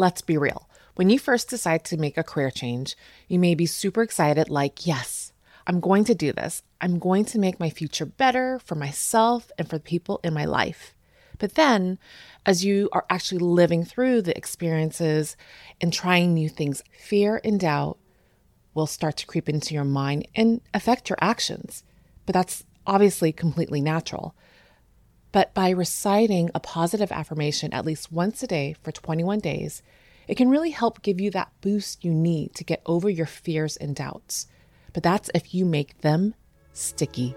let's be real. When you first decide to make a career change, you may be super excited, like, yes, I'm going to do this. I'm going to make my future better for myself and for the people in my life. But then, as you are actually living through the experiences and trying new things, fear and doubt will start to creep into your mind and affect your actions. But that's obviously completely natural. But by reciting a positive affirmation at least once a day for 21 days, it can really help give you that boost you need to get over your fears and doubts. But that's if you make them sticky.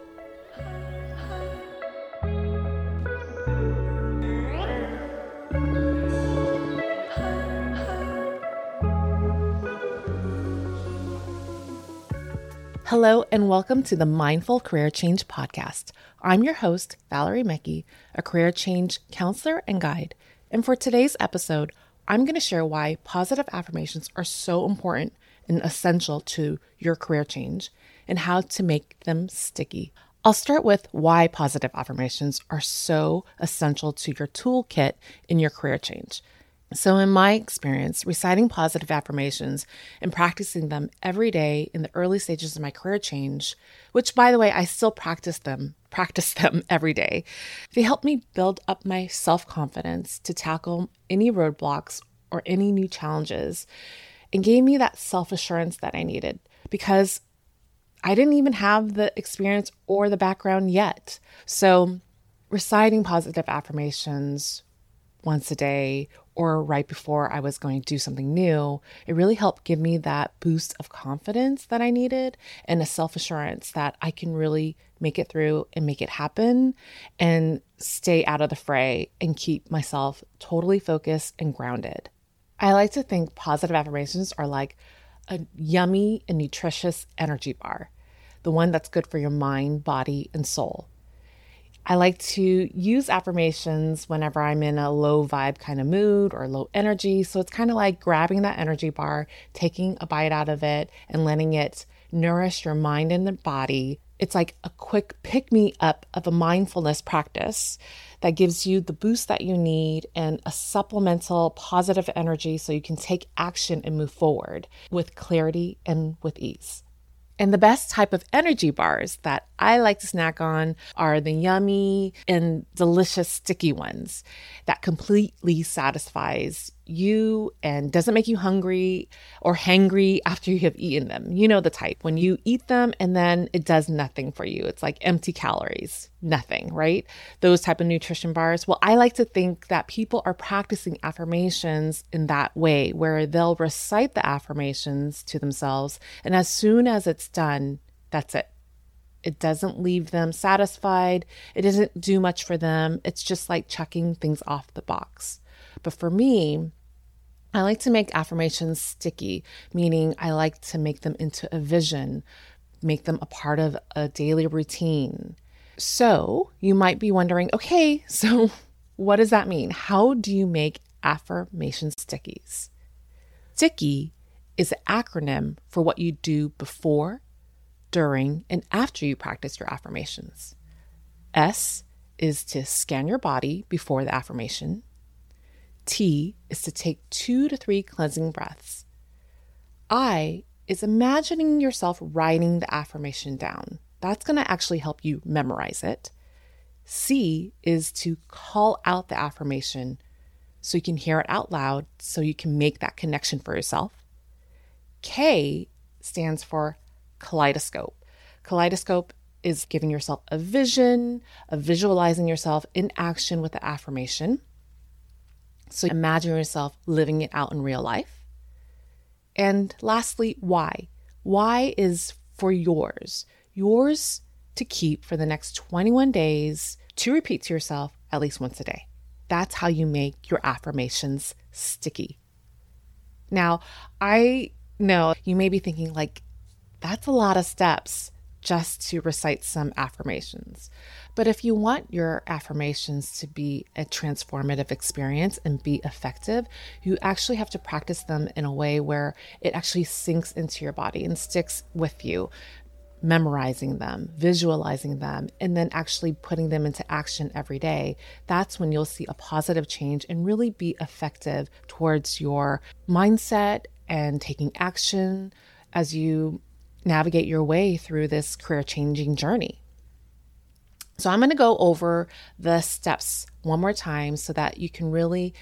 Hello, and welcome to the Mindful Career Change Podcast. I'm your host, Valerie Mekki, a career change counselor and guide. And for today's episode, I'm going to share why positive affirmations are so important and essential to your career change and how to make them sticky. I'll start with why positive affirmations are so essential to your toolkit in your career change. So, in my experience, reciting positive affirmations and practicing them every day in the early stages of my career change, which by the way, I still practice them, practice them every day, they helped me build up my self confidence to tackle any roadblocks or any new challenges and gave me that self assurance that I needed because I didn't even have the experience or the background yet. So, reciting positive affirmations once a day or right before I was going to do something new, it really helped give me that boost of confidence that I needed and a self assurance that I can really make it through and make it happen and stay out of the fray and keep myself totally focused and grounded. I like to think positive affirmations are like a yummy and nutritious energy bar, the one that's good for your mind, body, and soul. I like to use affirmations whenever I'm in a low vibe kind of mood or low energy. So it's kind of like grabbing that energy bar, taking a bite out of it, and letting it nourish your mind and the body. It's like a quick pick me up of a mindfulness practice that gives you the boost that you need and a supplemental positive energy so you can take action and move forward with clarity and with ease. And the best type of energy bars that I like to snack on are the yummy and delicious sticky ones that completely satisfies you and doesn't make you hungry or hangry after you have eaten them. You know the type when you eat them and then it does nothing for you. It's like empty calories, nothing, right? Those type of nutrition bars. Well, I like to think that people are practicing affirmations in that way where they'll recite the affirmations to themselves and as soon as it's done, that's it. It doesn't leave them satisfied. It doesn't do much for them. It's just like checking things off the box. But for me, I like to make affirmations sticky, meaning I like to make them into a vision, make them a part of a daily routine. So you might be wondering okay, so what does that mean? How do you make affirmation stickies? Sticky is an acronym for what you do before, during, and after you practice your affirmations. S is to scan your body before the affirmation. T is to take two to three cleansing breaths. I is imagining yourself writing the affirmation down. That's going to actually help you memorize it. C is to call out the affirmation so you can hear it out loud so you can make that connection for yourself. K stands for kaleidoscope. Kaleidoscope is giving yourself a vision, of visualizing yourself in action with the affirmation. So imagine yourself living it out in real life. And lastly, why? Why is for yours, yours to keep for the next 21 days to repeat to yourself at least once a day. That's how you make your affirmations sticky. Now, I know you may be thinking, like, that's a lot of steps just to recite some affirmations. But if you want your affirmations to be a transformative experience and be effective, you actually have to practice them in a way where it actually sinks into your body and sticks with you. memorizing them, visualizing them, and then actually putting them into action every day, that's when you'll see a positive change and really be effective towards your mindset and taking action as you navigate your way through this career changing journey. So, I'm going to go over the steps one more time so that you can really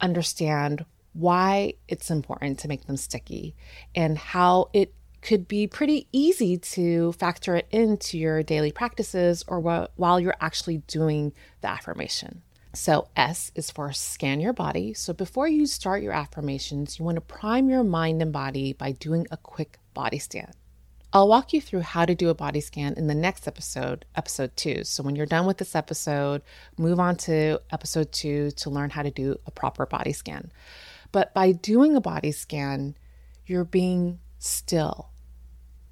understand why it's important to make them sticky and how it could be pretty easy to factor it into your daily practices or wh- while you're actually doing the affirmation. So, S is for scan your body. So, before you start your affirmations, you want to prime your mind and body by doing a quick body scan. I'll walk you through how to do a body scan in the next episode, episode two. So, when you're done with this episode, move on to episode two to learn how to do a proper body scan. But by doing a body scan, you're being still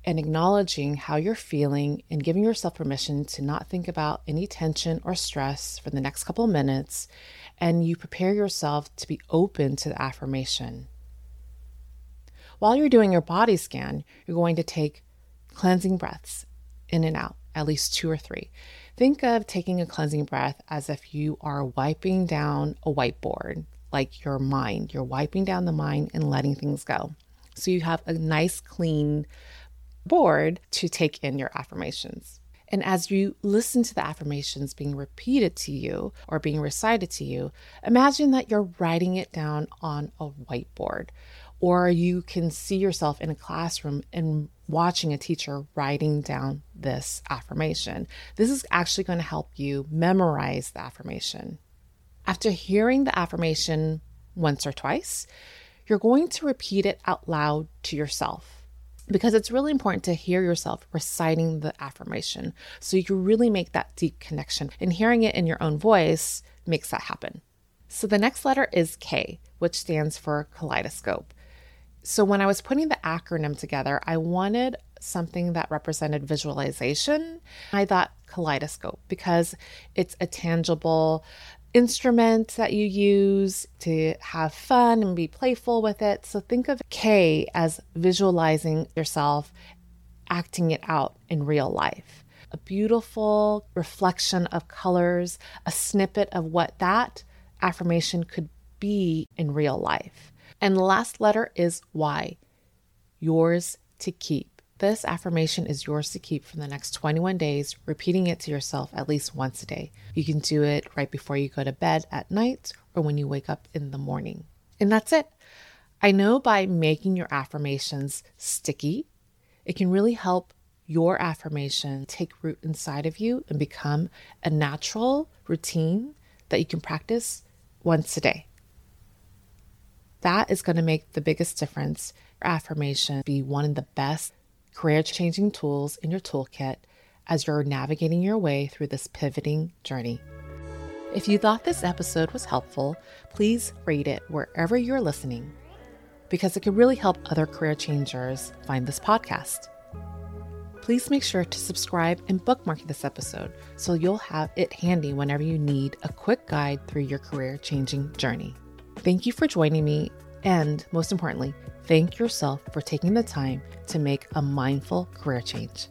and acknowledging how you're feeling and giving yourself permission to not think about any tension or stress for the next couple of minutes. And you prepare yourself to be open to the affirmation. While you're doing your body scan, you're going to take cleansing breaths in and out, at least two or three. Think of taking a cleansing breath as if you are wiping down a whiteboard, like your mind. You're wiping down the mind and letting things go. So you have a nice, clean board to take in your affirmations. And as you listen to the affirmations being repeated to you or being recited to you, imagine that you're writing it down on a whiteboard. Or you can see yourself in a classroom and watching a teacher writing down this affirmation. This is actually going to help you memorize the affirmation. After hearing the affirmation once or twice, you're going to repeat it out loud to yourself because it's really important to hear yourself reciting the affirmation so you can really make that deep connection. And hearing it in your own voice makes that happen. So the next letter is K, which stands for kaleidoscope. So when I was putting the acronym together, I wanted something that represented visualization. I thought kaleidoscope because it's a tangible instrument that you use to have fun and be playful with it. So think of K as visualizing yourself acting it out in real life. A beautiful reflection of colors, a snippet of what that affirmation could be in real life. And the last letter is Y, yours to keep. This affirmation is yours to keep for the next 21 days, repeating it to yourself at least once a day. You can do it right before you go to bed at night or when you wake up in the morning. And that's it. I know by making your affirmations sticky, it can really help your affirmation take root inside of you and become a natural routine that you can practice once a day. That is going to make the biggest difference. Affirmation be one of the best career changing tools in your toolkit as you're navigating your way through this pivoting journey. If you thought this episode was helpful, please rate it wherever you're listening because it could really help other career changers find this podcast. Please make sure to subscribe and bookmark this episode so you'll have it handy whenever you need a quick guide through your career changing journey. Thank you for joining me, and most importantly, Thank yourself for taking the time to make a mindful career change.